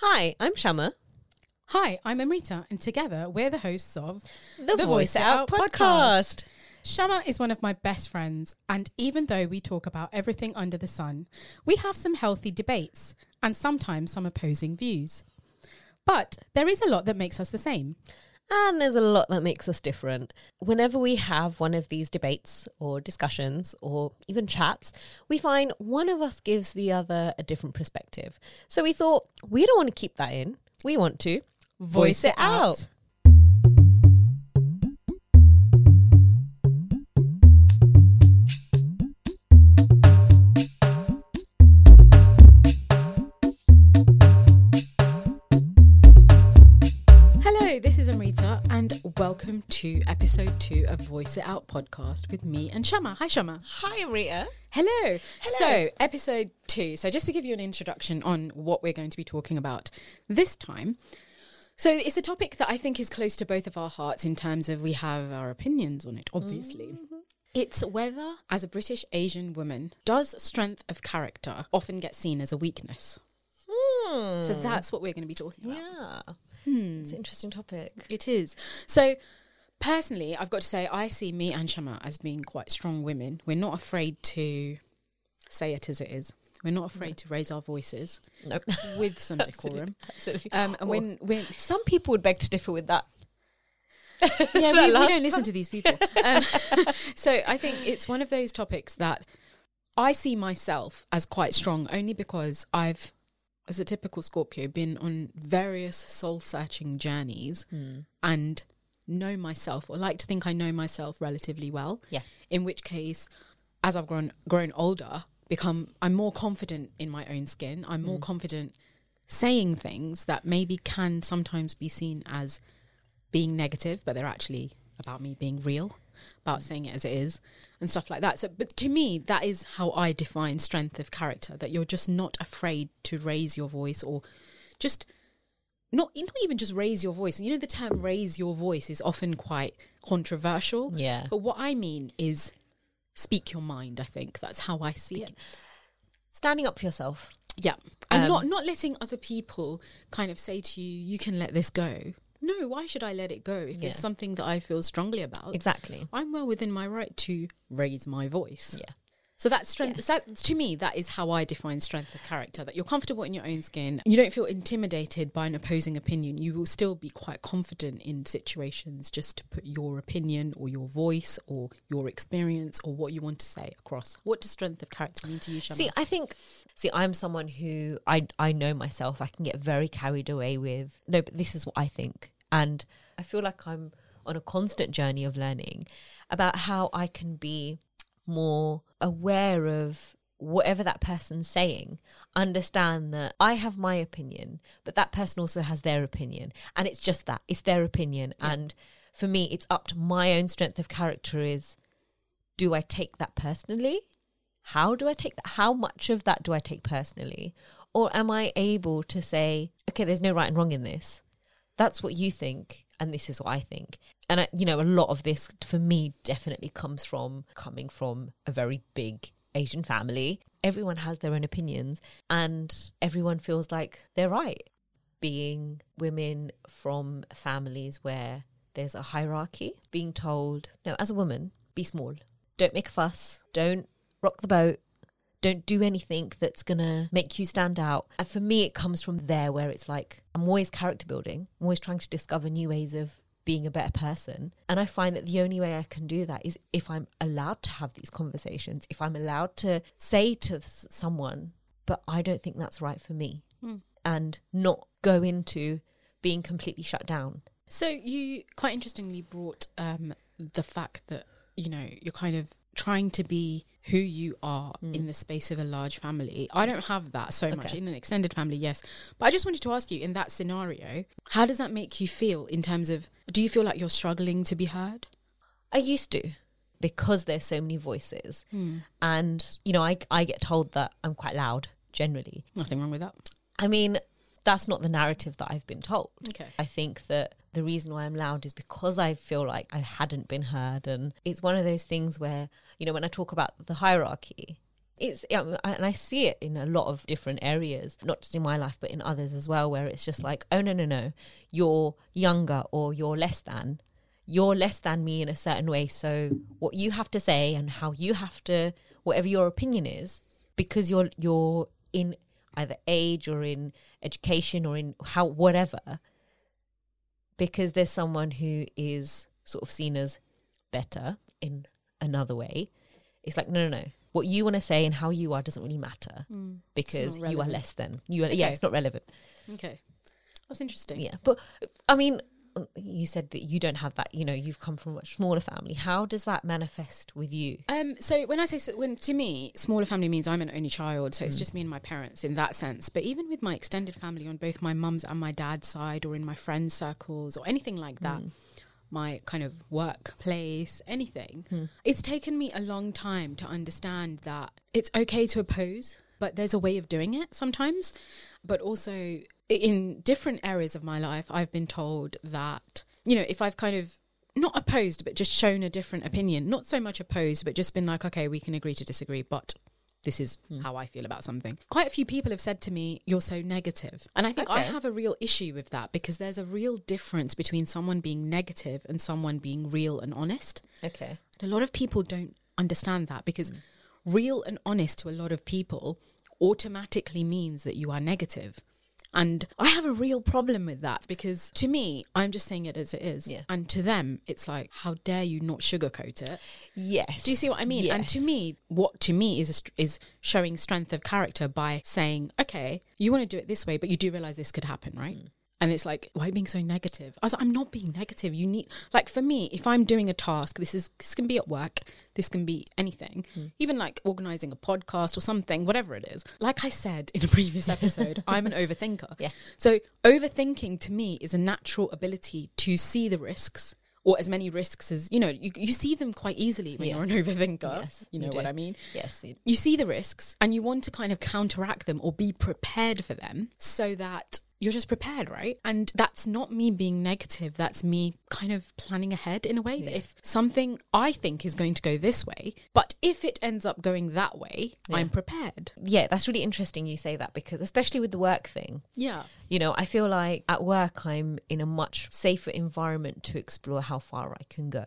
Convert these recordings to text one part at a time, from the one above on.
Hi, I'm Shama. Hi, I'm Amrita, and together we're the hosts of The, Voice Out podcast. Shama is one of my best friends, and even though we talk about everything under the sun, we have some healthy debates and sometimes some opposing views. But there is a lot that makes us the same. And there's a lot that makes us different. Whenever we have one of these debates or discussions or even chats, we find one of us gives the other a different perspective. So we thought we don't want to keep that in. We want to voice, it out. Hello, to episode two of Voice It Out podcast with me and Shama. Hi, Shama. Hi, Rita. Hello. Hello. So, episode two. So, just to give you an introduction on what we're going to be talking about this time. So, it's a topic that I think is close to both of our hearts in terms of we have our opinions on it, obviously. It's whether, as a British Asian woman, does strength of character often get seen as a weakness? So, that's what we're going to be talking about. Yeah. Hmm. It's an interesting topic. It is. So, personally, I've got to say, I see me and Shama as being quite strong women. We're not afraid to say it as it is. We're not afraid to raise our voices Nope. with some decorum. Absolutely. Um, and when, when Some people would beg to differ with that. yeah, we, we don't listen to these people. Um, so I think it's one of those topics that I see myself as quite strong only because I've, as a typical Scorpio, been on various soul searching journeys and know myself or like to think I know myself relatively well. Yeah. In which case, as I've grown grown older, become I'm more confident in my own skin. I'm more mm. confident saying things that maybe can sometimes be seen as being negative, but they're actually about me being real, about mm. saying it as it is, and stuff like that. So, but to me, that is how I define strength of character. That you're just not afraid to raise your voice, or just not not even just raise your voice. You know, the term "raise your voice" is often quite controversial. Yeah. But what I mean is speak your mind. I think that's how I see it. Standing up for yourself. Yeah, and Um, not not letting other people kind of say to you, "You can let this go." No, why should I let it go if Yeah. it's something that I feel strongly about? Exactly. I'm well within my right to raise my voice. Yeah. So that's strength. so that, to me, that is how I define strength of character. That you're comfortable in your own skin. You don't feel intimidated by an opposing opinion. You will still be quite confident in situations just to put your opinion or your voice or your experience or what you want to say across. What does strength of character mean to you, Shama? See, I think see, I'm someone who I I know myself. I can get very carried away with no, but this is what I think, and I feel like I'm on a constant journey of learning about how I can be more aware of whatever that person's saying understand that i have my opinion but that person also has their opinion and it's just that it's their opinion and for me it's up to my own strength of character is do i take that personally how do I take that? How much of that do I take personally? Or am I able to say, okay, there's no right and wrong in this. That's what you think, and this is what I think. And I, you know, a lot of this for me definitely comes from coming from a very big Asian family. Everyone has their own opinions, and everyone feels like they're right. Being women from families where there's a hierarchy, being told, no, as a woman, be small. Don't make a fuss. Don't rock the boat. Don't do anything that's going to make you stand out. And for me, it comes from there where it's like, I'm always character building. I'm always trying to discover new ways of being a better person. And I find that the only way I can do that is if I'm allowed to have these conversations, if I'm allowed to say to someone, but I don't think that's right for me, Hmm. and not go into being completely shut down. So you quite interestingly brought um, the fact that you know you're kind of trying to be who you are mm. in the space of a large family. I don't have that so much in an extended family, yes. But I just wanted to ask you in that scenario, how does that make you feel in terms of do you feel like you're struggling to be heard? I used to because there's so many voices. Hmm. And, you know, I, I get told that I'm quite loud generally. Nothing wrong with that. I mean, that's not the narrative that I've been told. Okay. I think that the reason why I'm loud is because I feel like I hadn't been heard. And it's one of those things where, you know, when I talk about the hierarchy, it's yeah, um, and I see it in a lot of different areas, not just in my life but in others as well, where it's just like, oh no no no, you're younger or you're less than, you're less than me in a certain way. So what you have to say and how you have to, whatever your opinion is, because you're you're in either age or in education or in how whatever, because there's someone who is sort of seen as better in another way. It's like no no no what you want to say and how you are doesn't really matter Mm. because you are less than you are, yeah it's not relevant Okay, that's interesting. yeah but i mean you said that you don't have that you know you've come from a much smaller family. How does that manifest with you? Um, so when I say so, when to me, smaller family means I'm an only child, so it's hmm. just me and my parents in that sense. But even with my extended family on both my mum's and my dad's side, or in my friend circles, or anything like that, hmm. my kind of workplace, anything, hmm. it's taken me a long time to understand that it's okay to oppose, but there's a way of doing it sometimes. But also in different areas of my life, I've been told that you know if I've kind of not opposed, but just shown a different opinion. Not so much opposed, but just been like, okay, we can agree to disagree, but this is hmm. how I feel about something. Quite a few people have said to me, you're so negative. And I think I have a real issue with that because there's a real difference between someone being negative and someone being real and honest. okay And a lot of people don't understand that because hmm. real and honest to a lot of people automatically means that you are negative. And I have a real problem with that because to me, I'm just saying it as it is. Yeah. And to them, it's like, how dare you not sugarcoat it? yes Do you see what I mean? And to me, what to me is a str- is showing strength of character by saying, okay, you want to do it this way, but you do realize this could happen, right? Mm. And it's like, why are you being so negative? I was like, I'm not being negative. You need, like, for me, if I'm doing a task, this is this can be at work, this can be anything, Mm. even like organizing a podcast or something, whatever it is. Like I said in a previous episode, I'm an overthinker. Yeah. So overthinking to me is a natural ability to see the risks or as many risks as you know you, you see them quite easily when Yeah. you're an overthinker Yes, you you know what i mean yes you- you see the risks and you want to kind of counteract them or be prepared for them so that you're just prepared, right? And that's not me being negative. That's me kind of planning ahead in a way that if something I think is going to go this way, but if it ends up going that way, Yeah. I'm prepared. yeah that's really interesting you say that because especially with the work thing Yeah. You know i feel like at work i'm in a much safer environment to explore how far i can go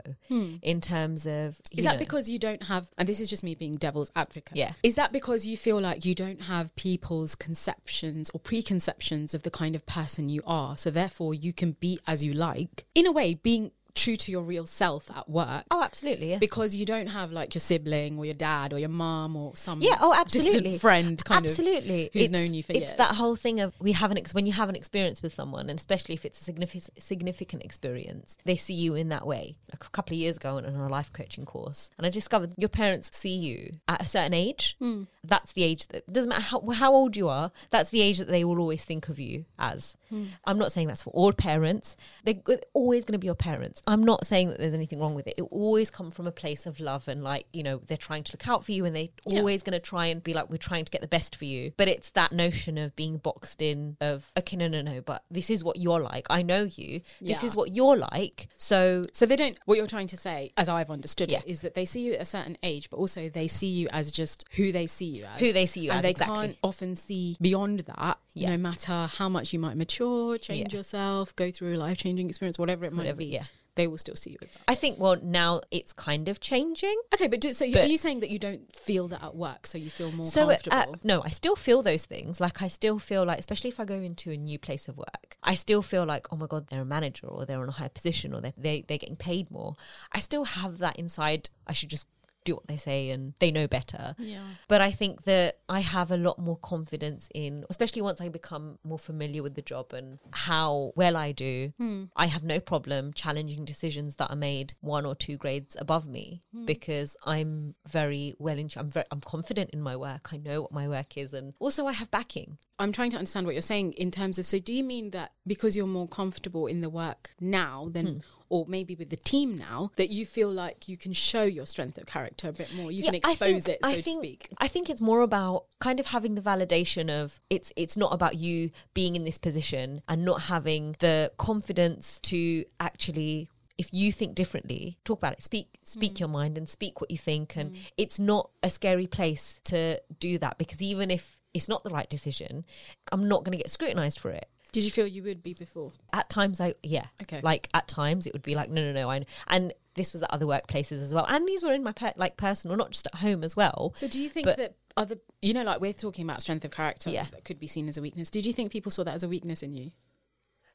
in terms of Hmm. Is that know- because you don't have, and this is just me being devil's advocate? Yeah. Is that because you feel like you don't have people's conceptions or preconceptions of the kind of person you are? So therefore you can be as you like? In a way, being true to your real self at work. oh absolutely yeah Because you don't have like your sibling or your dad or your mom or some Yeah, oh, distant absolutely. friend kind absolutely of who's It's- known you for it's years. that whole thing of we have an ex- when you have an experience with someone and especially if it's a significant significant experience they see you in that way like a couple of years ago I went on a life coaching course and i discovered your parents see you at a certain age Hmm. that's the age that doesn't matter how, how old you are that's the age that they will always think of you as Hmm. i'm not saying that's for all parents they're always going to be your parents i'm not saying that there's anything wrong with it it always come from a place of love and like you know they're trying to look out for you and they Yeah. always going to try and be like we're trying to get the best for you but it's that notion of being boxed in of okay no no no but this is what you're like i know you this is what you're like so So they don't. What you're trying to say, as I've understood Yeah. it, is that they see you at a certain age, but also they see you as just who they see you as. who they see you and as they exactly can't often see beyond that. Yeah. No matter how much you might mature, change Yeah. yourself, go through a life changing experience, whatever it might Whatever, be. yeah. They will still see you i think well now it's kind of changing Okay, but do, so But- are you saying that you don't feel that at work, so you feel more so uh, comfortable? no i still feel those things like i still feel like especially if i go into a new place of work i still feel like oh my god they're a manager or they're on a higher position or they're, they, they're getting paid more i still have that inside i should just do what they say and they know better yeah. but I think that I have a lot more confidence in, especially once I become more familiar with the job and how well I do. I have no problem challenging decisions that are made one or two grades above me because I'm very well in. I'm very, I'm confident in my work. I know what my work is, and also I have backing. I'm trying to understand what you're saying in terms of so do you mean that because you're more comfortable in the work now than Hmm. Or maybe with the team now that you feel like you can show your strength of character a bit more you can Yeah, I expose think- it so I to think- speak I think it's more about kind of having the validation of it's it's not about you being in this position and not having the confidence to actually if you think differently, talk about it. Speak speak Mm. your mind and speak what you think. And it's not a scary place to do that because even if it's not the right decision, I'm not going to get scrutinized for it. Did you feel you would be before? At times, I yeah, Okay. like at times it would be like no, no, no. I and this was at other workplaces as well, and these were in my per, like personal, not just at home as well. So do you think But- that other, you know, like we're talking about strength of character Yeah. that could be seen as a weakness. Did you think people saw that as a weakness in you?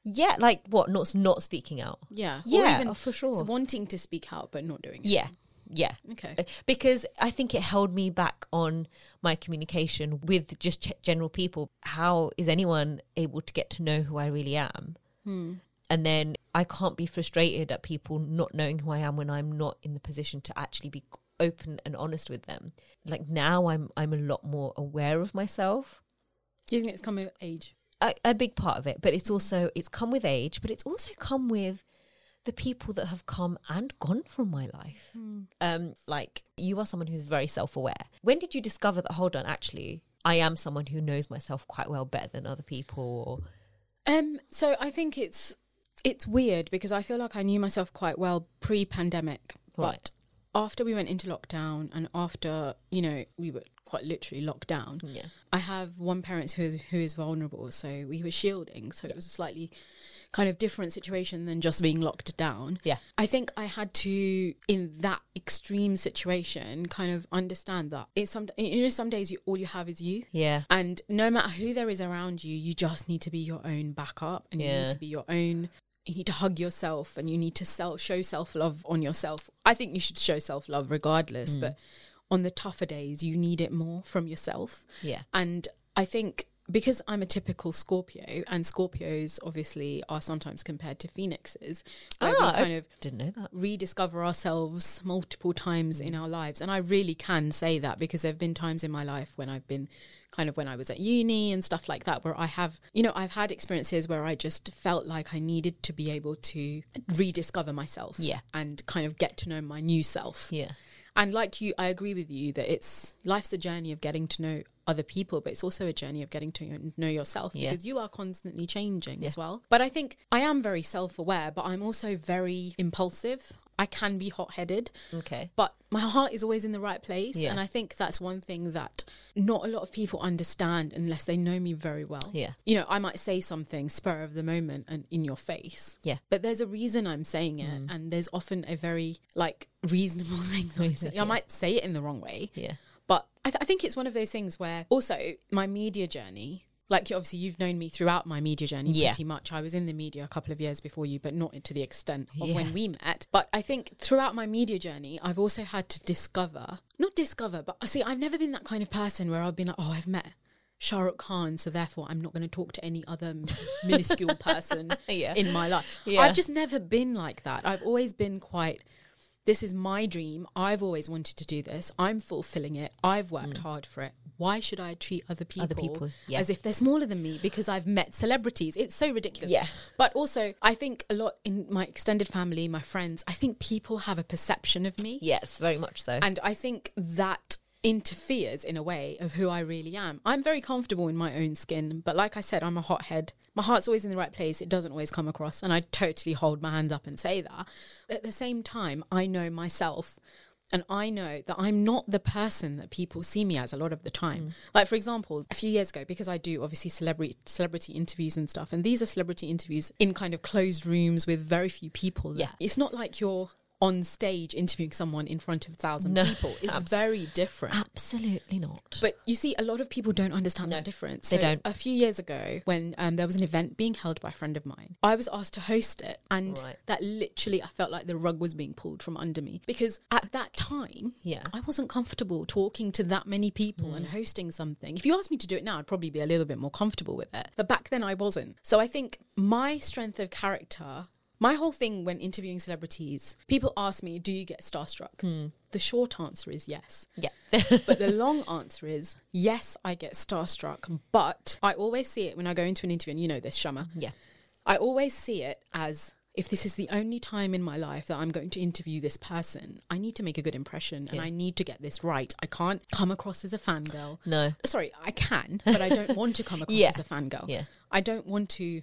Yeah, like what? Not not speaking out. Yeah. Yeah, or even oh, for sure. wanting to speak out but not doing it. Yeah, yeah. Okay. Uh, because I think it held me back on my communication with just ch- general people. How is anyone able to get to know who I really am? Hmm. And then I can't be frustrated at people not knowing who I am when I'm not in the position to actually be open and honest with them. Like now, I'm I'm a lot more aware of myself. Do you think it's come with age? A, a big part of it, but it's also it's come with age, but it's also come with the people that have come and gone from my life. Um, like you are someone who's very self-aware. When did you discover that? Hold on, actually, I am someone who knows myself quite well, better than other people. Um, so I think it's it's weird because I feel like I knew myself quite well pre-pandemic, Right. but after we went into lockdown and after you know we were quite literally locked down, yeah, I have one parent who who is vulnerable, so we were shielding, so it was a slightly kind of different situation than just being locked down. yeah, I think I had to, in that extreme situation, kind of understand that it's some you know some days you all you have is you. yeah, And no matter who there is around you, you just need to be your own backup and you need to be your own you need to hug yourself and you need to self show self love on yourself. I think you should show self love regardless, mm. but on the tougher days you need it more from yourself. yeah, And I think because I'm a typical Scorpio and Scorpios obviously are sometimes compared to phoenixes, where Ah, we kind of didn't know that. rediscover ourselves multiple times in our lives. And I really can say that because there have been times in my life when I've been kind of when I was at uni and stuff like that, where I have, you know, I've had experiences where I just felt like I needed to be able to rediscover myself Yeah. and kind of get to know my new self. Yeah, And like you, I agree with you that it's life's a journey of getting to know other people, but it's also a journey of getting to know yourself Yeah. because you are constantly changing Yeah. as well. But I think I am very self aware, but I'm also very impulsive. I can be hot headed, okay, but my heart is always in the right place. Yeah. And I think that's one thing that not a lot of people understand unless they know me very well. yeah, You know, I might say something spur of the moment and in your face. yeah, But there's a reason I'm saying it, Mm. and there's often a very like reasonable thing. that I'm Reason, saying. I might say it in the wrong way, yeah, I, th- I think it's one of those things where also my media journey. Like you obviously you've known me throughout my media journey Yeah. pretty much. I was in the media a couple of years before you, but not to the extent of Yeah. when we met. But I think throughout my media journey, I've also had to discover, not discover, but I see I've never been that kind of person where I've been like, oh, I've met Shah Rukh Khan, so therefore I'm not going to talk to any other minuscule person Yeah. in my life. I've just never been like that. I've always been quite this is my dream. I've always wanted to do this. I'm fulfilling it. I've worked hard for it. Why should I treat other people, Mm. Other people, yeah. as if they're smaller than me because I've met celebrities? It's so ridiculous. Yeah. But also, I think a lot in my extended family, my friends, I think people have a perception of me. yes, very much so. And I think that interferes in a way of who I really am. I'm very comfortable in my own skin, but like I said, I'm a hothead. My heart's always in the right place. It doesn't always come across. And I totally hold my hands up and say that. At the same time, I know myself. And I know that I'm not the person that people see me as a lot of the time. Mm. Like, for example, a few years ago, because I do obviously celebrity celebrity interviews and stuff, and these are celebrity interviews in kind of closed rooms with very few people. Yeah. It's not like you're on stage interviewing someone in front of a thousand No, people. It's abs- very different. Absolutely not. But you see, a lot of people don't understand No, that difference. they So don't. A few years ago, when um, there was an event being held by a friend of mine, I was asked to host it, and Right. that literally, I felt like the rug was being pulled from under me because at that time, Yeah. I wasn't comfortable talking to that many people Hmm. and hosting something. If you asked me to do it now, I'd probably be a little bit more comfortable with it. But back then, I wasn't. So I think my strength of character. My whole thing when interviewing celebrities, people ask me, Do you get starstruck? Hmm. The short answer is yes. Yeah. But the long answer is yes, I get starstruck, but I always see it when I go into an interview, and you know this, Shama. yeah. I always see it as if this is the only time in my life that I'm going to interview this person, I need to make a good impression and Yeah. I need to get this right. I can't come across as a fangirl. No. Sorry, I can, but I don't want to come across Yeah. as a fangirl. Yeah. I don't want to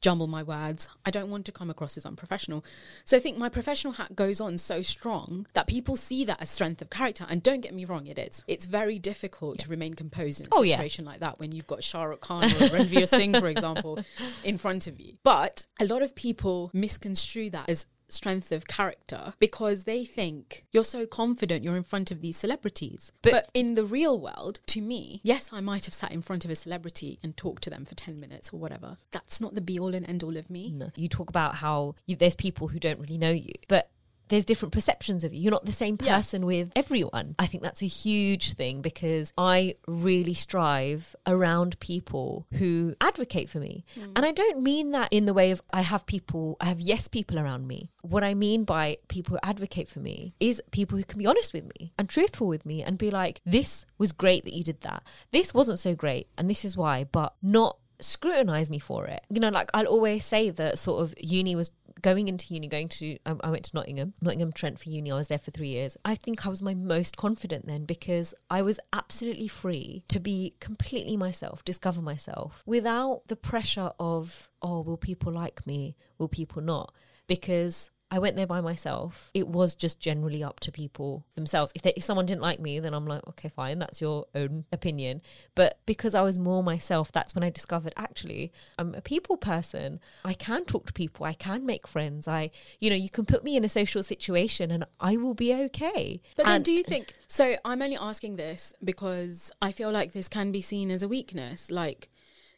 jumble my words. I don't want to come across as unprofessional. So I think my professional hat goes on so strong that people see that as strength of character. And don't get me wrong, it is. It's very difficult to remain composed in a Oh, yeah. situation like that when you've got Shah Rukh Khan or Ranveer Singh, for example, in front of you. But a lot of people misconstrue that as strength of character because they think you're so confident you're in front of these celebrities. But, But- in the real world, to me, yes, I might have sat in front of a celebrity and talked to them for 10 minutes or whatever. That's not the be all and end all of me. No. You talk about how you, there's people who don't really know you, but there's different perceptions of you. You're not the same Yeah. person with everyone. I think that's a huge thing because I really strive around people who advocate for me. Hmm. And I don't mean that in the way of I have people, I have yes people around me. What I mean by people who advocate for me is people who can be honest with me and truthful with me and be like, this was great that you did that. This wasn't so great. And this is why, but not scrutinize me for it. You know, like I'll always say that sort of uni was going into uni, going to, I, I went to Nottingham, Nottingham Trent for uni. I was there for three years. I think I was my most confident then because I was absolutely free to be completely myself, discover myself without the pressure of, oh, will people like me? Will people not? Because I went there by myself. It was just generally up to people themselves. If they, if someone didn't like me, then I'm like, okay, fine, that's your own opinion. But because I was more myself, that's when I discovered actually I'm a people person. I can talk to people. I can make friends. I, you know, you can put me in a social situation and I will be okay. But then, do you think? So, I'm only asking this because I feel like this can be seen as a weakness. Like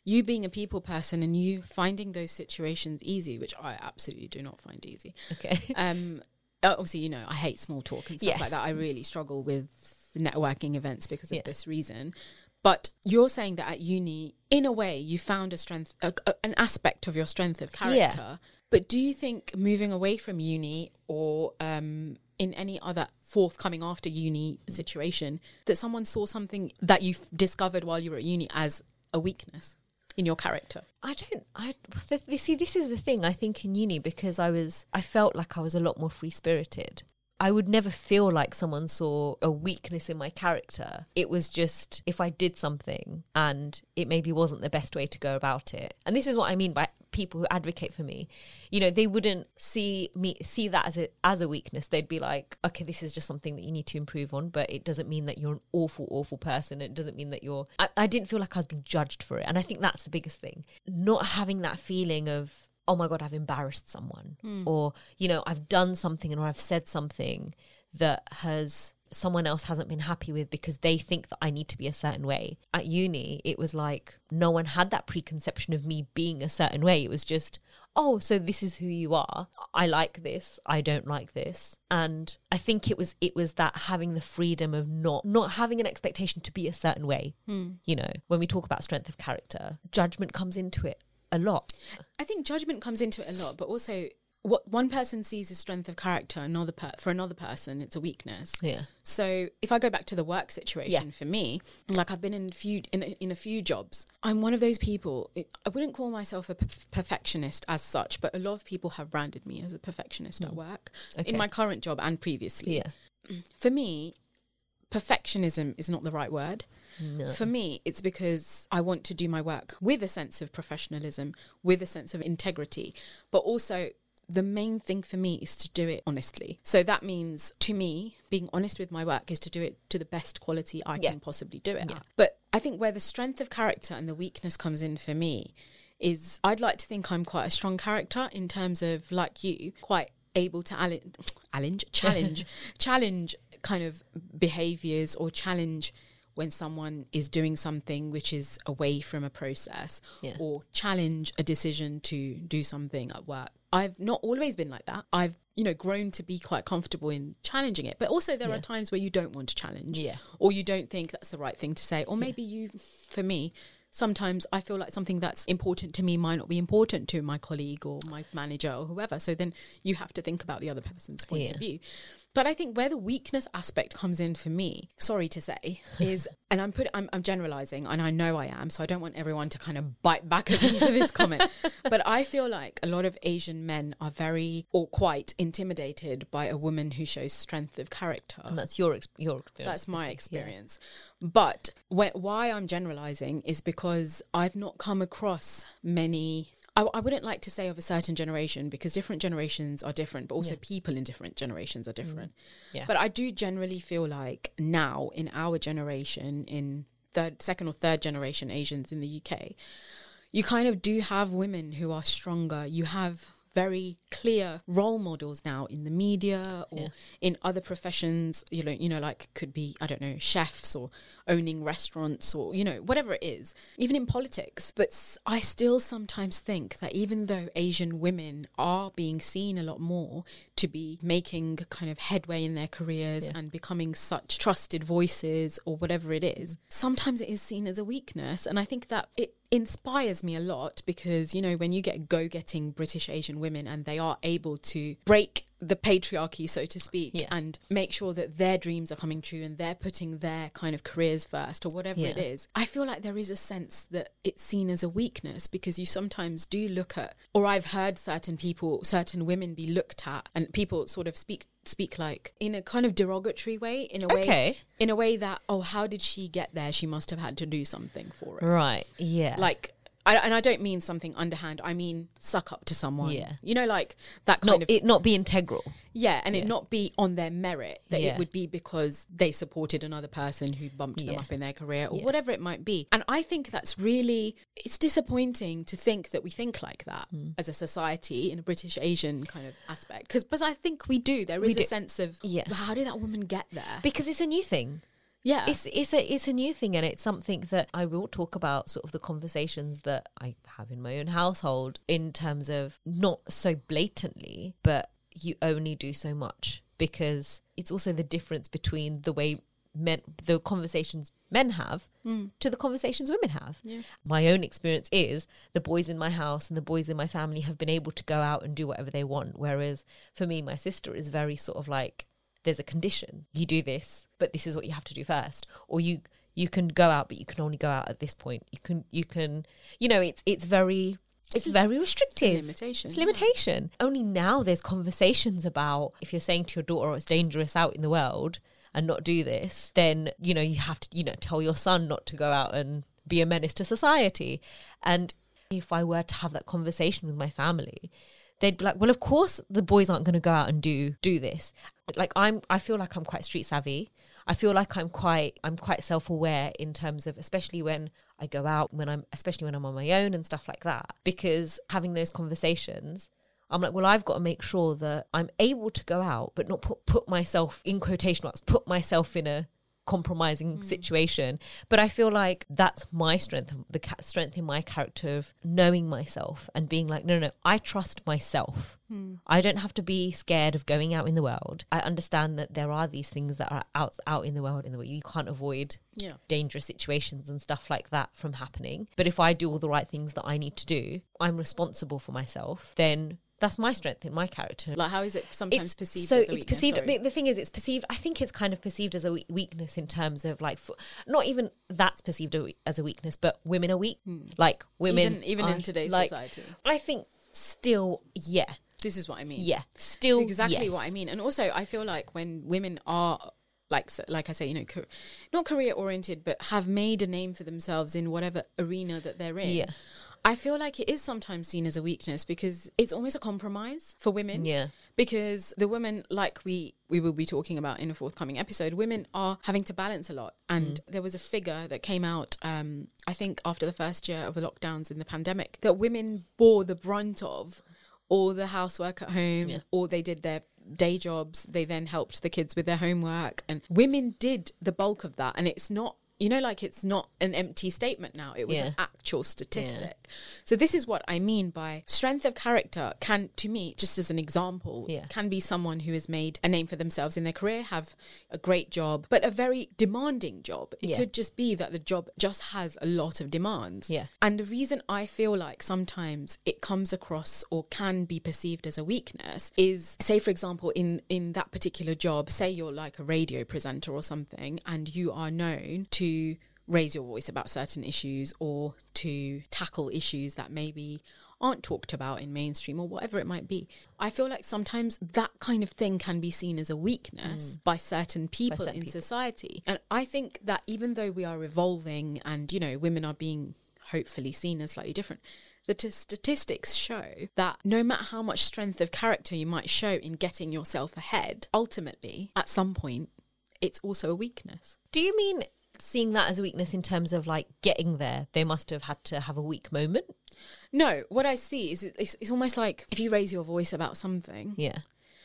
you being a people person and you finding those situations easy, which I absolutely do not find easy. okay. Um, obviously, you know, I hate small talk and stuff Yes. like that. I really struggle with networking events because of Yeah. this reason. But you're saying that at uni, in a way, you found a strength, a, a- an aspect of your strength of character. But do you think moving away from uni or um, in any other forthcoming after uni situation, that someone saw something that you discovered while you were at uni as a weakness in your character? I don't. I see. This is the thing. I think in uni because I was, I felt like I was a lot more free spirited. I would never feel like someone saw a weakness in my character. It was just if I did something and it maybe wasn't the best way to go about it. And this is what I mean by people who advocate for me. You know, they wouldn't see me see that as a as a weakness. They'd be like, okay, this is just something that you need to improve on, but it doesn't mean that you're an awful, awful person. It doesn't mean that you're. I, I didn't feel like I was being judged for it, and I think that's the biggest thing. Not having that feeling of oh my god i've embarrassed someone. Hmm. Or you know i've done something or i've said something that has someone else hasn't been happy with because they think that i need to be a certain way. At uni it was like no one had that preconception of me being a certain way. It was just oh so this is who you are. I like this. I don't like this. And i think it was it was that having the freedom of not not having an expectation to be a certain way hmm. you know. When we talk about strength of character judgment comes into it a lot I think judgment comes into it a lot, but also what one person sees as strength of character, another per- for another person, it's a weakness. Yeah. So if I go back to the work situation for me, like I've been in a few in a, in a few jobs, I'm one of those people. I wouldn't call myself a perf- perfectionist as such, but a lot of people have branded me as a perfectionist at mm. work Okay. in my current job and previously. Yeah. For me, perfectionism is not the right word. No. For me, it's because I want to do my work with a sense of professionalism, with a sense of integrity, but also the main thing for me is to do it honestly. So that means to me, being honest with my work is to do it to the best quality I Yeah. can possibly do it Yeah. But I think where the strength of character and the weakness comes in for me is I'd like to think I'm quite a strong character in terms of like you, quite able to challenge, challenge, challenge, challenge kind of behaviors or challenge when someone is doing something which is away from a process Yeah. or challenge a decision to do something at work. I've not always been like that. I've you know grown to be quite comfortable in challenging it, but also there Yeah. are times where you don't want to challenge Yeah. or you don't think that's the right thing to say or maybe you for me sometimes i feel like something that's important to me might not be important to my colleague or my manager or whoever so then you have to think about the other person's point Yeah. of view but i think where the weakness aspect comes in for me sorry to say is and i'm put I'm, I'm generalizing and i know i am so i don't want everyone to kind of bite back at me for this comment but i feel like a lot of asian men are very or quite intimidated by a woman who shows strength of character and that's your ex- your experience. that's my Yeah. experience. But wh- why I'm generalizing is because I've not come across many. I, I wouldn't like to say of a certain generation because different generations are different, but also Yeah. people in different generations are mm. different. Yeah. But I do generally feel like now in our generation, in third, second or third generation Asians in the UK, you kind of do have women who are stronger. You have very clear role models now in the media or Yeah. in other professions you know you know like could be i don't know chefs or owning restaurants or you know whatever it is even in politics but i still sometimes think that even though asian women are being seen a lot more to be making kind of headway in their careers Yeah. and becoming such trusted voices or whatever it is sometimes it is seen as a weakness and i think that it inspires me a lot because you know when you get go-getting british asian women and they are able to break the patriarchy so to speak Yeah. and make sure that their dreams are coming true and they're putting their kind of careers first or whatever it Yeah. is i feel like there is a sense that it's seen as a weakness because you sometimes do look at or i've heard certain people certain women be looked at and people sort of speak speak like in a kind of derogatory way in a way Okay. in a way that oh how did she get there she must have had to do something for it Right. Yeah. like I, and I don't mean something underhand. I mean suck up to someone. Yeah. you know, like that kind not of it not be integral. yeah, and yeah. it not be on their merit. That Yeah. it would be because they supported another person who bumped them up in their career or Yeah. whatever it might be. And I think that's really it's disappointing to think that we think like that Hmm. as a society in a British Asian kind of aspect. Because but I think we do. There is We a do. sense of Yeah. "Well, how did that woman get there? Because it's a new thing. Yeah, It's it's a it's a new thing and it's something that I will talk about sort of the conversations that I have in my own household in terms of not so blatantly, but you only do so much because it's also the difference between the way men the conversations men have mm. to the conversations women have. Yeah. My own experience is the boys in my house and the boys in my family have been able to go out and do whatever they want. Whereas for me, my sister is very sort of like, there's a condition. You do this, but this is what you have to do first. Or you you can go out, but you can only go out at this point. You can you can you know, it's it's very it's very restrictive. It's limitation, It's yeah. limitation. Only now there's conversations about if you're saying to your daughter oh, it's dangerous out in the world and not do this, then you know you have to you know tell your son not to go out and be a menace to society. And if I were to have that conversation with my family, they'd be like, "Well, of course the boys aren't going to go out and do do this." Like I'm, I feel like I'm quite street savvy. I feel like I'm quite, I'm quite self aware in terms of, especially when I go out, when I'm, especially when I'm on my own and stuff like that. Because having those conversations, I'm like, well, I've got to make sure that I'm able to go out, but not put put myself in quotation marks, put myself in a compromising mm. situation. But I feel like that's my strength, the ca- strength in my character of knowing myself and being like, no, no, no I trust myself. Hmm. I don't have to be scared of going out in the world. I understand that there are these things that are out out in the world in the way you can't avoid yeah. dangerous situations and stuff like that from happening. But if I do all the right things that I need to do, I'm responsible for myself, then that's my strength in my character. Like how is it sometimes perceived so as a it's perceived Sorry. the thing is it's perceived i think it's kind of perceived as a weakness in terms of like for, not even that's perceived as a weakness but women are weak like women Hmm. even even are- in today's like, society. i think still yeah This is what I mean. yeah still It's exactly yes. what I mean. And also, I feel like when women are like like I say, you know, not career oriented, but have made a name for themselves in whatever arena that they're in. Yeah. I feel like it is sometimes seen as a weakness because it's almost a compromise for women. yeah Because the women, like we we will be talking about in a forthcoming episode, women are having to balance a lot. And Mm. there was a figure that came out, um, I think, after the first year of the lockdowns in the pandemic, that women bore the brunt of all the housework at home, Yeah. or they did their day jobs. They then helped the kids with their homework, and women did the bulk of that. And it's not. You know, like it's not an empty statement now. It was an actual statistic. So this is what I mean by strength of character can to me, just as an example, Yeah. can be someone who has made a name for themselves in their career, have a great job, but a very demanding job. It Yeah. could just be that the job just has a lot of demands. Yeah. And the reason I feel like sometimes it comes across or can be perceived as a weakness is say for example in in that particular job, say you're like a radio presenter or something and you are known to raise your voice about certain issues or to tackle issues that maybe aren't talked about in mainstream or whatever it might be. I feel like sometimes that kind of thing can be seen as a weakness mm. by certain people certain in people. society. And I think that even though we are evolving and, you know, women are being hopefully seen as slightly different, the t- statistics show that no matter how much strength of character you might show in getting yourself ahead, ultimately, at some point, it's also a weakness. Do you mean seeing that as a weakness in terms of like getting there? They must have had to have a weak moment. No, what I see is it's, it's almost like if you raise your voice about something, Yeah.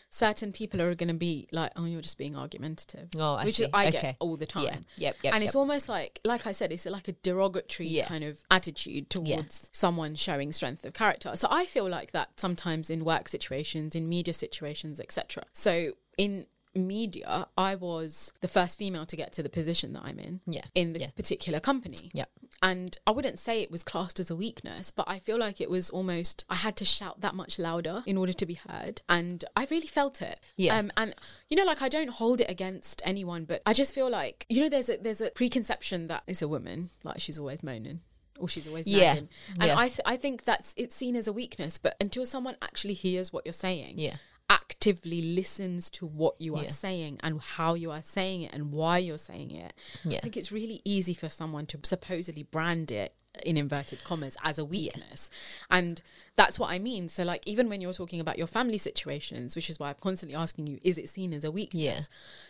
certain people are going to be like, "Oh, you're just being argumentative," Oh, I which see. I Okay. get all the time. Yeah. Yep. Yep. and yep. it's almost like, like I said, it's like a derogatory Yeah. kind of attitude towards someone showing strength of character. So I feel like that sometimes in work situations, in media situations, etc. So in media, I was the first female to get to the position that I'm in. Yeah. In the Yeah. particular company. Yep. And I wouldn't say it was classed as a weakness, but I feel like it was almost I had to shout that much louder in order to be heard. And I really felt it. Yeah. Um, and you know, like I don't hold it against anyone, but I just feel like you know, there's a there's a preconception that it's a woman, like she's always moaning. Or she's always Yeah. nagging. And Yeah. I th- I think that's it's seen as a weakness, but until someone actually hears what you're saying, Yeah. Actively listens to what you are Yeah. saying and how you are saying it and why you're saying it, Yeah. I think it's really easy for someone to supposedly brand it in inverted commas as a weakness. And that's what I mean. So like even when you're talking about your family situations, which is why I'm constantly asking you, is it seen as a weakness? Yeah.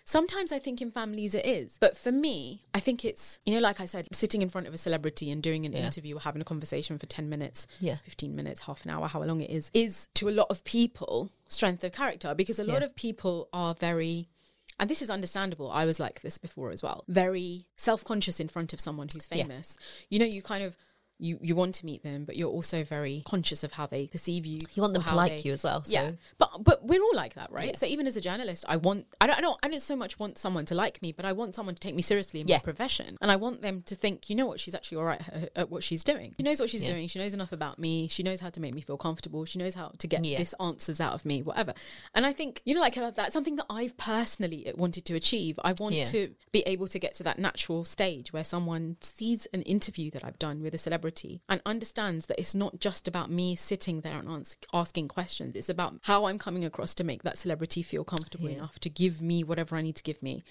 Sometimes I think in families it is. But for me, I think it's you know, like I said, sitting in front of a celebrity and doing an Yeah. interview or having a conversation for ten minutes, Yeah. 15 minutes, half an hour, how long it is, is to a lot of people strength of character because a lot Yeah. of people are very and this is understandable. I was like this before as well. Very self-conscious in front of someone who's Yeah. famous. You know, you kind of you you want to meet them, but you're also very conscious of how they perceive you. You want them to like they- you as well. So. yeah, but but we're all like that, right? Yeah. So even as a journalist, I want I don't I don't I don't so much want someone to like me, but I want someone to take me seriously in Yeah. my profession, and I want them to think, you know what, she's actually all right at, at what she's doing. She knows what she's Yeah. doing. She knows enough about me. She knows how to make me feel comfortable. She knows how to get this answers out of me, whatever. And I think you know, like uh, that's something that I've personally wanted to achieve. I want to be able to get to that natural stage where someone sees an interview that I've done with a celebrity and understands that it's not just about me sitting there and ans- asking questions. It's about how I'm coming across to make that celebrity feel comfortable Yeah. enough to give me whatever I need to give me.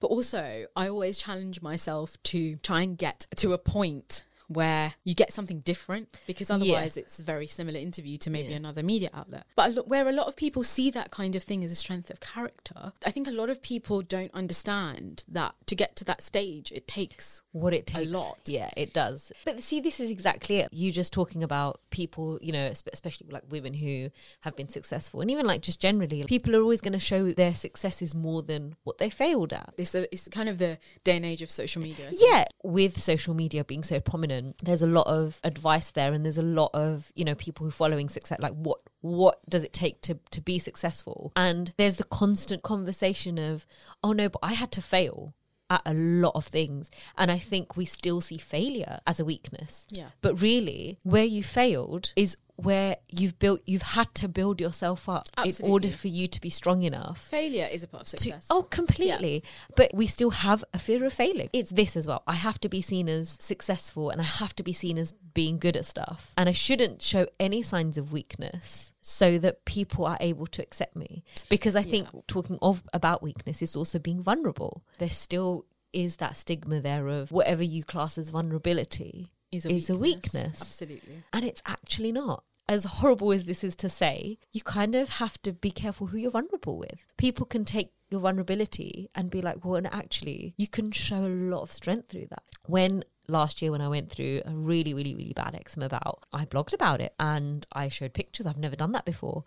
But also, I always challenge myself to try and get to a point where you get something different because otherwise it's a very similar interview to maybe Yeah. another media outlet. But a lo- where a lot of people see that kind of thing as a strength of character, I think a lot of people don't understand that to get to that stage, it takes what it takes a lot. Yeah, it does. But see, this is exactly it. You just talking about people, you know, especially like women who have been successful, and even like just generally, people are always going to show their successes more than what they failed at. this. Uh, it's kind of the day and age of social media. Yeah, with social media being so prominent, there's a lot of advice there, and there's a lot of you know people who are following success. Like, what what does it take to to be successful? And there's the constant conversation of, oh no, but I had to fail at a lot of things, and I think we still see failure as a weakness. Yeah. But really, where you failed is where you've built, you've had to build yourself up in order for you to be strong enough Failure is a part of to- success. oh, completely. But we still have a fear of failing. It's this as well. I have to be seen as successful and I have to be seen as being good at stuff. And I shouldn't show any signs of weakness so that people are able to accept me. Because I think Yeah. talking of about weakness is also being vulnerable. There still is that stigma there of whatever you class as vulnerability is is a weakness. Absolutely. and it's actually not. As horrible as this is to say, you kind of have to be careful who you're vulnerable with. People can take your vulnerability and be like, well, and actually, you can show a lot of strength through that. When last year, when I went through a really, really, really bad eczema bout, I blogged about it and I showed pictures. I've never done that before.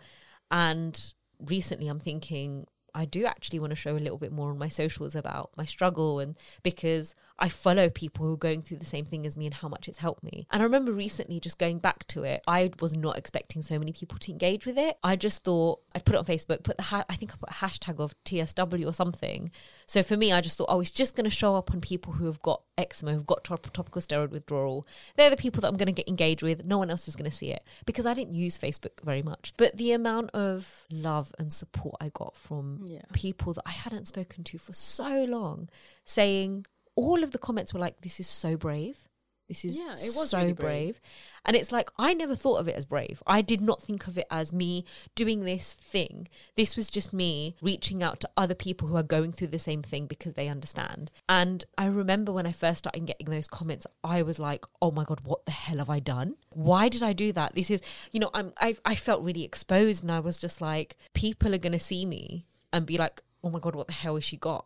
And recently, I'm thinking, I do actually want to show a little bit more on my socials about my struggle and because I follow people who are going through the same thing as me and how much it's helped me. And I remember recently just going back to it, I was not expecting so many people to engage with it. I just thought I'd put it on Facebook, put the ha- I think I put a hashtag of TSW or something. So for me, I just thought, oh, it's just going to show up on people who have got eczema, who've got top- topical steroid withdrawal. They're the people that I'm going to get engaged with. No one else is going to see it because I didn't use Facebook very much. But the amount of love and support I got from Yeah. people that I hadn't spoken to for so long saying all of the comments were like, This is so brave. This is Yeah, it was so really brave. brave. And it's like I never thought of it as brave. I did not think of it as me doing this thing. This was just me reaching out to other people who are going through the same thing because they understand. And I remember when I first started getting those comments, I was like, "Oh my god, what the hell have I done? Why did I do that? This is, you know, I'm I I felt really exposed and I was just like, people are going to see me and be like, "Oh my god, what the hell has she got?"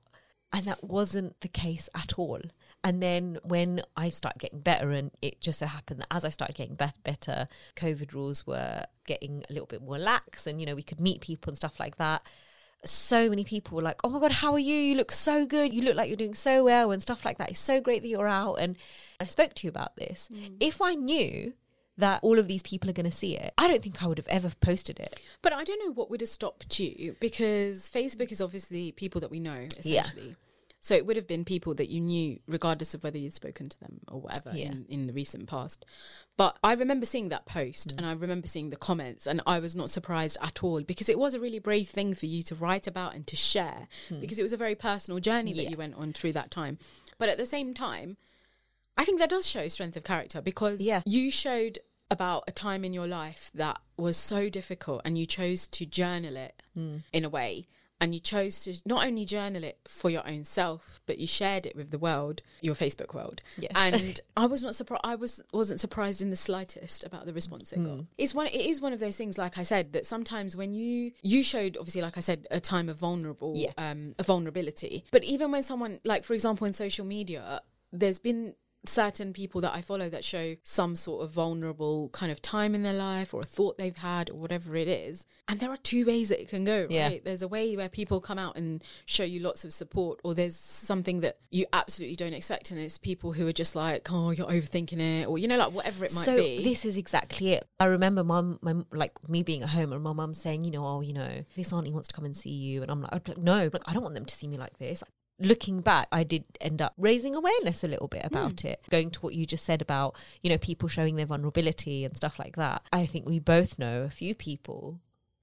And that wasn't the case at all. And then when I started getting better, and it just so happened that as I started getting bet- better, COVID rules were getting a little bit more lax, and you know we could meet people and stuff like that. So many people were like, "Oh my god, how are you? You look so good. You look like you're doing so well, and stuff like that. It's so great that you're out." And I spoke to you about this. Mm. If I knew that all of these people are going to see it, I don't think I would have ever posted it. But I don't know what would have stopped you because Facebook is obviously people that we know Yeah. So it would have been people that you knew, regardless of whether you'd spoken to them or whatever Yeah. in, in the recent past. But I remember seeing that post Mm. and I remember seeing the comments, and I was not surprised at all because it was a really brave thing for you to write about and to share because it was a very personal journey that. Yeah. you went on through that time. But at the same time, I think that does show strength of character because Yeah. you showed about a time in your life that was so difficult and you chose to journal it Hmm. in a way and you chose to not only journal it for your own self but you shared it with the world your facebook world Yeah. and i was not surprised i was wasn't surprised in the slightest about the response it Hmm. got it's one it is one of those things like i said that sometimes when you you showed obviously like i said a time of vulnerable Yeah. um a vulnerability but even when someone like for example in social media there's been certain people that I follow that show some sort of vulnerable kind of time in their life or a thought they've had or whatever it is. And there are two ways that it can go, right? Yeah. There's a way where people come out and show you lots of support, or there's something that you absolutely don't expect, and it's people who are just like, oh, you're overthinking it, or you know, like whatever it might so be. this is exactly it. I remember mum, my, like me being at home and my mum saying, you know, oh, you know, this auntie wants to come and see you, and I'm like, I'd be like, no, like I don't want them to see me like this. Looking back, I did end up raising awareness a little bit hmm. about it, going to what you just said about, you know, people showing their vulnerability and stuff like that. I think we both know a few people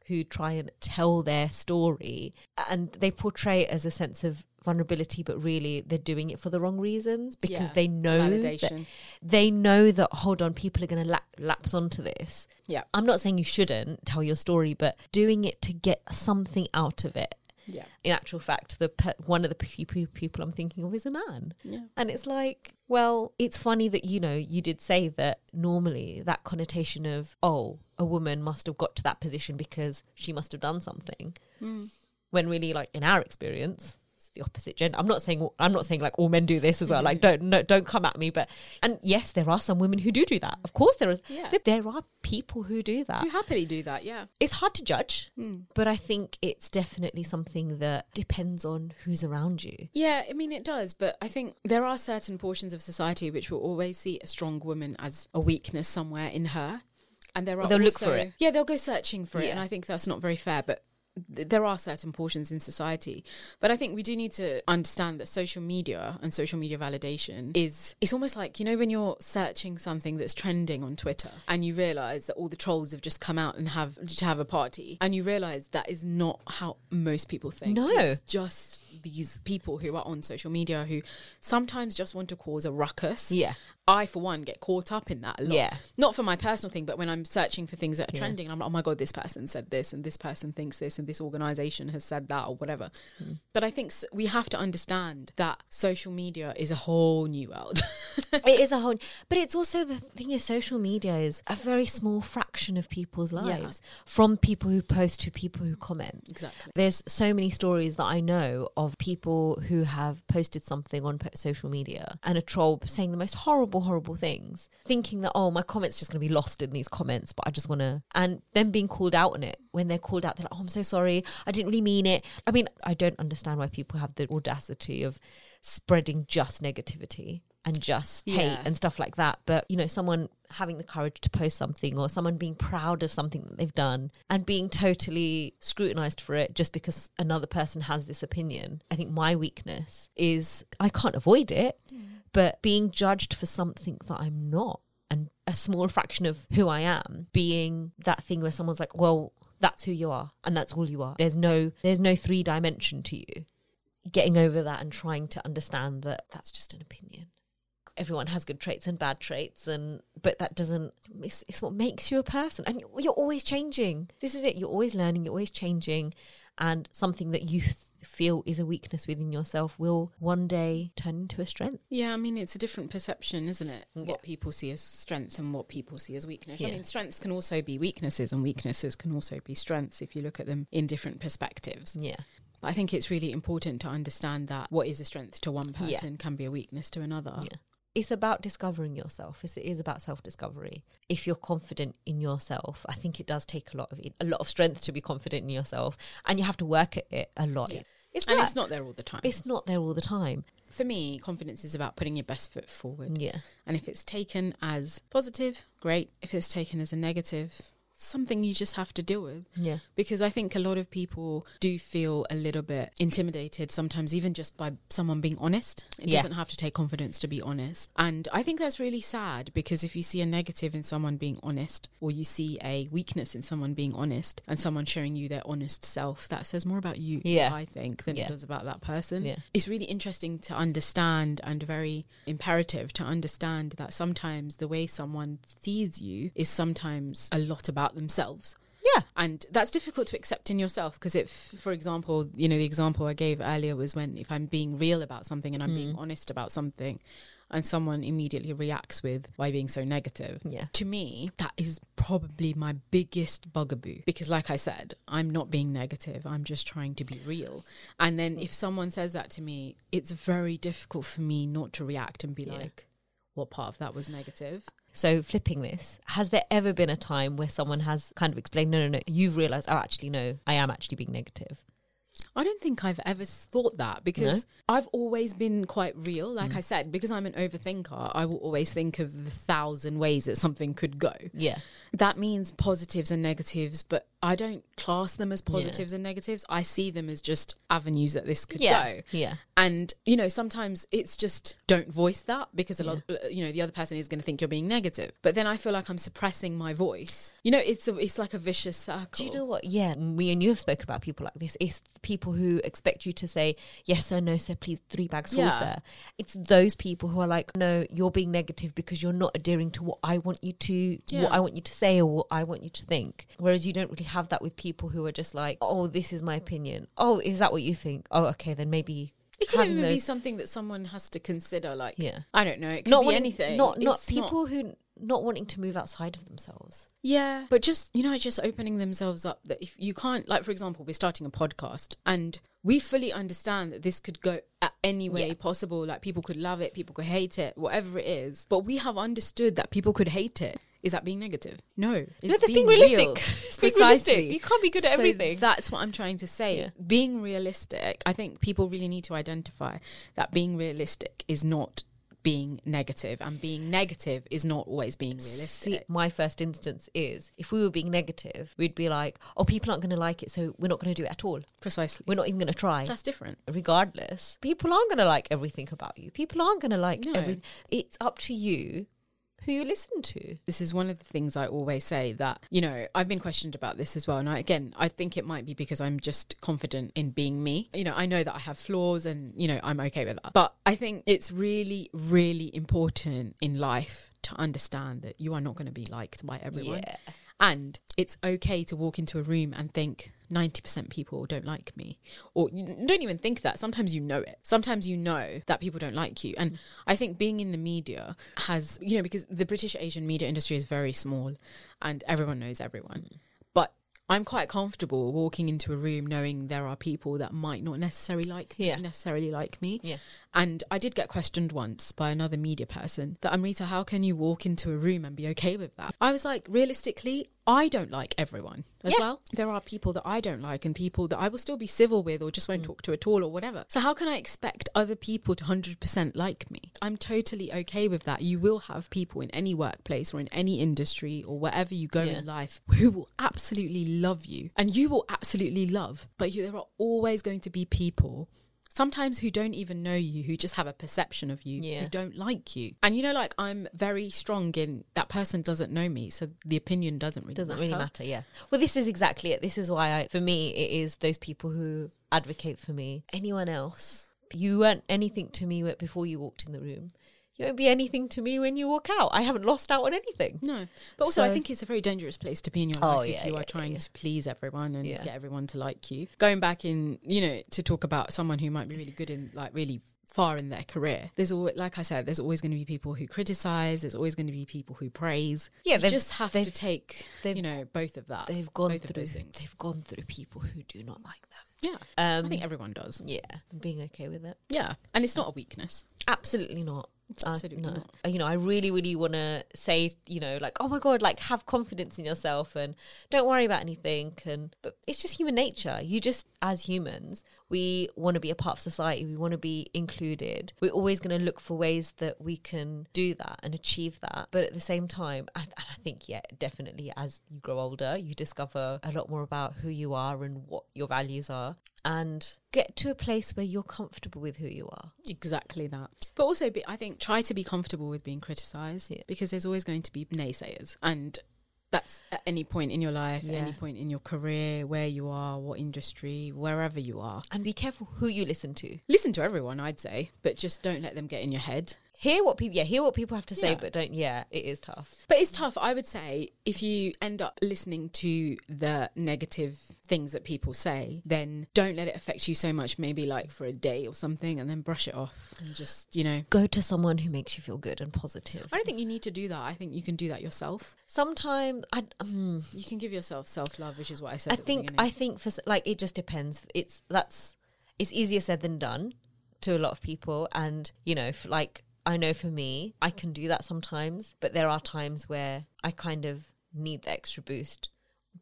who try and tell their story and they portray it as a sense of vulnerability, but really they're doing it for the wrong reasons because Yeah, they know that validation. they know that hold on people are going to lap, lapse onto this Yeah. i'm not saying you shouldn't tell your story but doing it to get something out of it Yeah. in actual fact the pe- one of the people people i'm thinking of is a man Yeah. and it's like well it's funny that you know you did say that normally that connotation of oh a woman must have got to that position because she must have done something hmm. when really like in our experience the opposite gender i'm not saying i'm not saying like all men do this as well like don't no, don't come at me but and yes there are some women who do do that of course there is Yeah. there- are people who do that You happily do that, yeah. it's hard to judge Hmm. but i think it's definitely something that depends on who's around you Yeah, I mean it does, but I think there are certain portions of society which will always see a strong woman as a weakness somewhere in her, and there are They'll look for it. Yeah, they'll go searching for it, and I think that's not very fair. But there are certain portions in society, but I think we do need to understand that social media and social media validation is it's almost like you know when you're searching something that's trending on Twitter and you realize that all the trolls have just come out and have to have a party, and you realize that is not how most people think. No. It's just these people who are on social media who sometimes just want to cause a ruckus. yeah I, for one, get caught up in that a lot. Yeah. Not for my personal thing, but when I'm searching for things that are Yeah. trending, I'm like, oh my God, this person said this, and this person thinks this, and this organization has said that, or whatever. Hmm. But I think we have to understand that social media is a whole new world. it is a whole but it's also the thing is social media is a very small fraction of people's lives from people who post to people who comment exactly. there's so many stories that I know of people who have posted something on social media and a troll saying the most horrible, horrible things, thinking that, oh, my comment's just going to be lost in these comments, but I just want to, and then being called out on it. When they're called out, they're like, oh, I'm so sorry. I didn't really mean it. I mean, I don't understand why people have the audacity of spreading just negativity and just hate Yeah. and stuff like that. But, you know, someone having the courage to post something or someone being proud of something that they've done and being totally scrutinized for it just because another person has this opinion. I think my weakness is I can't avoid it, but being judged for something that I'm not and a small fraction of who I am being that thing where someone's like, well, that's who you are and that's all you are. There's no there's no three dimension to you. Getting over that and trying to understand that that's just an opinion. everyone has good traits and bad traits and but that doesn't it's, it's what makes you a person and you're always changing this is it you're always learning you're always changing and something that you feel is a weakness within yourself will one day turn into a strength Yeah, I mean, it's a different perception, isn't it? Yeah. What people see as strength and what people see as weakness. Yeah. I mean, strengths can also be weaknesses, and weaknesses can also be strengths if you look at them in different perspectives. yeah But I think it's really important to understand that what is a strength to one Yeah. person can be a weakness to another. Yeah. It's about discovering yourself. It's, it is about self discovery. If you're confident in yourself, I think it does take a lot of a lot of strength to be confident in yourself, and you have to work at it a lot. Yeah. It's And work. it's not there all the time. It's not there all the time. For me, confidence is about putting your best foot forward. Yeah, And if it's taken as positive, great. If it's taken as a negative, something you just have to deal with. yeah, because I think a lot of people do feel a little bit intimidated sometimes, even just by someone being honest. It Yeah. doesn't have to take confidence to be honest. And I think that's really sad because if you see a negative in someone being honest, or you see a weakness in someone being honest, and someone showing you their honest self, that says more about you, Yeah. I think, than Yeah. it does about that person. Yeah. It's really interesting to understand and very imperative to understand that sometimes the way someone sees you is sometimes a lot about themselves. Yeah, and that's difficult to accept in yourself because if for example you know the example i gave earlier was when if i'm being real about something and i'm being mm. honest about something and someone immediately reacts with why being so negative? Yeah, to me that is probably my biggest bugaboo because like i said i'm not being negative. I'm just trying to be real. And then mm. if someone says that to me it's very difficult for me not to react and be Yeah. like what part of that was negative So flipping this, has there ever been a time where someone has kind of explained, no, no, no, you've realized, oh, actually, no, I am actually being negative. I don't think I've ever thought that because I've always been quite real. Like Mm. I said, because I'm an overthinker, I will always think of the thousand ways that something could go. Yeah, That means positives and negatives, but I don't class them as positives and negatives. I see them as just avenues that this could yeah, go. yeah, And you know, sometimes it's just don't voice that because a lot, you know, the other person is going to think you're being negative. But then I feel like I'm suppressing my voice. You know, it's a, it's like a vicious circle. Do you know what? Yeah, me and you have spoken about people like this. It's people who expect you to say yes sir, no sir, please, three bags full, Yeah. sir. It's those people who are like, no, you're being negative because you're not adhering to what I want you to, Yeah. what I want you to say, or what I want you to think. Whereas you don't really have that with people who are just like, oh, this is my opinion. Oh, is that what you think? Oh, okay, then maybe. It could even be something that someone has to consider. Like, Yeah. I don't know. It could not be wanting, anything. Not not It's people who not wanting to move outside of themselves. Yeah, but just you know, just opening themselves up. That if you can't, like for example, we're starting a podcast, and we fully understand that this could go at any way Yeah. possible. Like people could love it, people could hate it, whatever it is. But we have understood that people could hate it. Is that being negative? No, it's no, that's being real. realistic. It's being realistic. You can't be good at So everything. That's what I'm trying to say. Yeah. Being realistic, I think people really need to identify that being realistic is not being negative, and being negative is not always being realistic. See, my first instance is if we were being negative, we'd be like, oh, people aren't going to like it, so we're not going to do it at all. Precisely. We're not even going to try. That's different. Regardless, people aren't going to like everything about you. People aren't going to like No. everything. It's up to you who you listen to. This is one of the things I always say that, you know, I've been questioned about this as well. And I, again, I think it might be because I'm just confident in being me. You know, I know that I have flaws and, you know, I'm okay with that. But I think it's really, really important in life to understand that you are not going to be liked by everyone. Yeah. And it's okay to walk into a room and think 90% people don't like me. Or don't even think that. Sometimes you know it. Sometimes you know that people don't like you. And I think being in the media has, you know, because the British Asian media industry is very small and everyone knows everyone. I'm quite comfortable walking into a room knowing there are people that might not necessarily like Yeah. necessarily like me. Yeah. And I did get questioned once by another media person that Amrita, how can you walk into a room and be okay with that? I was like, realistically, I don't like everyone as Yeah. well. There are people that I don't like and people that I will still be civil with or just won't Mm. talk to at all or whatever. So how can I expect other people to 100% like me? I'm totally okay with that. You will have people in any workplace or in any industry or wherever you go Yeah. in life who will absolutely love you and you will absolutely love. But you, there are always going to be people sometimes who don't even know you who just have a perception of you Yeah. who don't like you and you know like i'm very strong in that person doesn't know me so the opinion doesn't really Doesn't matter. really matter. Yeah. Well, this is exactly it. This is why I, for me, it is those people who advocate for me. Anyone else, you weren't anything to me before you walked in the room. You won't be anything to me when you walk out. I haven't lost out on anything. No, but also I think it's a very dangerous place to be in your Oh, life yeah, if you yeah, are yeah, trying yeah. to please everyone and get everyone to like you. Going back in, you know, to talk about someone who might be really good in, like, really far in their career. There's always, like I said, there's always going to be people who criticize. There's always going to be people who praise. Yeah, they've- just have to take, you know, both of that. They've gone both of through those things. they've gone through people who do not like them. Yeah, Um I think everyone does. yeah, being okay with it. Yeah, and it's not a weakness. Absolutely not. It's Uh, absolutely no. not. Uh, You know, I really, really want to say, you know, like, oh my god, like have confidence in yourself and don't worry about anything. And but it's just human nature. You just, as humans, we want to be a part of society. We want to be included. We're always going to look for ways that we can do that and achieve that. But at the same time, I, and I think, yeah, definitely, as you grow older, you discover a lot more about who you are and what your values are, and get to a place where you're comfortable with who you are. Exactly that. But also, be, I think try to be comfortable with being criticized Yeah. because there's always going to be naysayers. And that's at any point in your life, Yeah. any point in your career, where you are, what industry, wherever you are. And be careful who you listen to. Listen to everyone, I'd say, but just don't let them get in your head. Hear what people yeah hear what people have to say Yeah. but don't yeah it is tough But it's tough, I would say, if you end up listening to the negative things that people say, then don't let it affect you so much, maybe like for a day or something, and then brush it off and just, you know. go to someone who makes you feel good and positive I don't think you need to do that. I think you can do that yourself. sometimes i um, You can give yourself self love, which is what I said. i think i think for like it just depends it's that's it's easier said than done to a lot of people and you know like i know for me i can do that sometimes but there are times where i kind of need the extra boost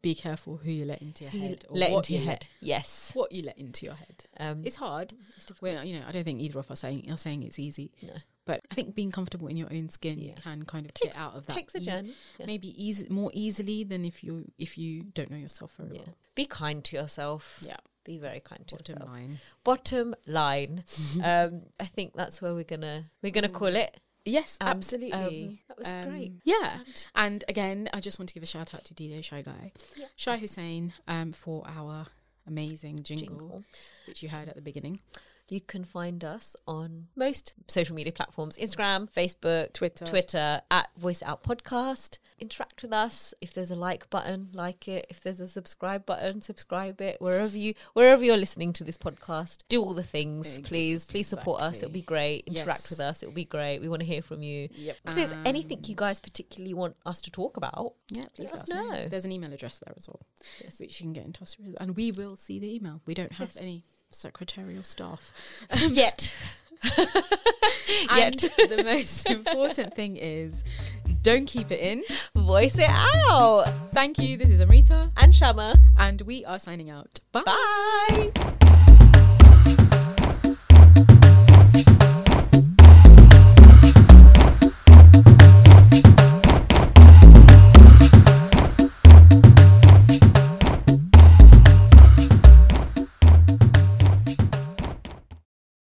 be careful who you let into your head or let into your you head yes what you let into your head. um It's hard. Well, you know, I don't think either of us are saying are saying it's easy. No. But I think being comfortable in your own skin Yeah. can kind of takes, get out of that. takes a journey yeah. Maybe easy more easily than if you if you don't know yourself very yeah well. be kind to yourself Yeah. Be very kind to Bottom yourself line. bottom line um i think that's where we're gonna we're gonna call it Yes, And, absolutely. um, that was Um, great. Yeah. And- And again, I just want to give a shout out to DJ Shy Guy, Yeah. Shy Hussein, um, for our amazing jingle, jingle. which you heard at the beginning. You can find us on most social media platforms Instagram, Facebook, Twitter. Twitter, at Voice Out Podcast. Interact with us. If there's a like button, like it. If there's a subscribe button, subscribe it. Wherever you wherever you're listening to this podcast, do all the things, please. Please support us. It'll be great. Interact Yes. with us. It'll be great. We want to hear from you. Yep. If there's anything you guys particularly want us to talk about, Yeah, please Let us know. know. There's an email address there as well, Yes. which you can get in touch with, and we will see the email. We don't have Yes. any secretarial staff. yet. And Yet. the most important thing is, don't keep it in. Voice it out. Thank you. This is Amrita, And Shama. and we are signing out. Bye. Bye.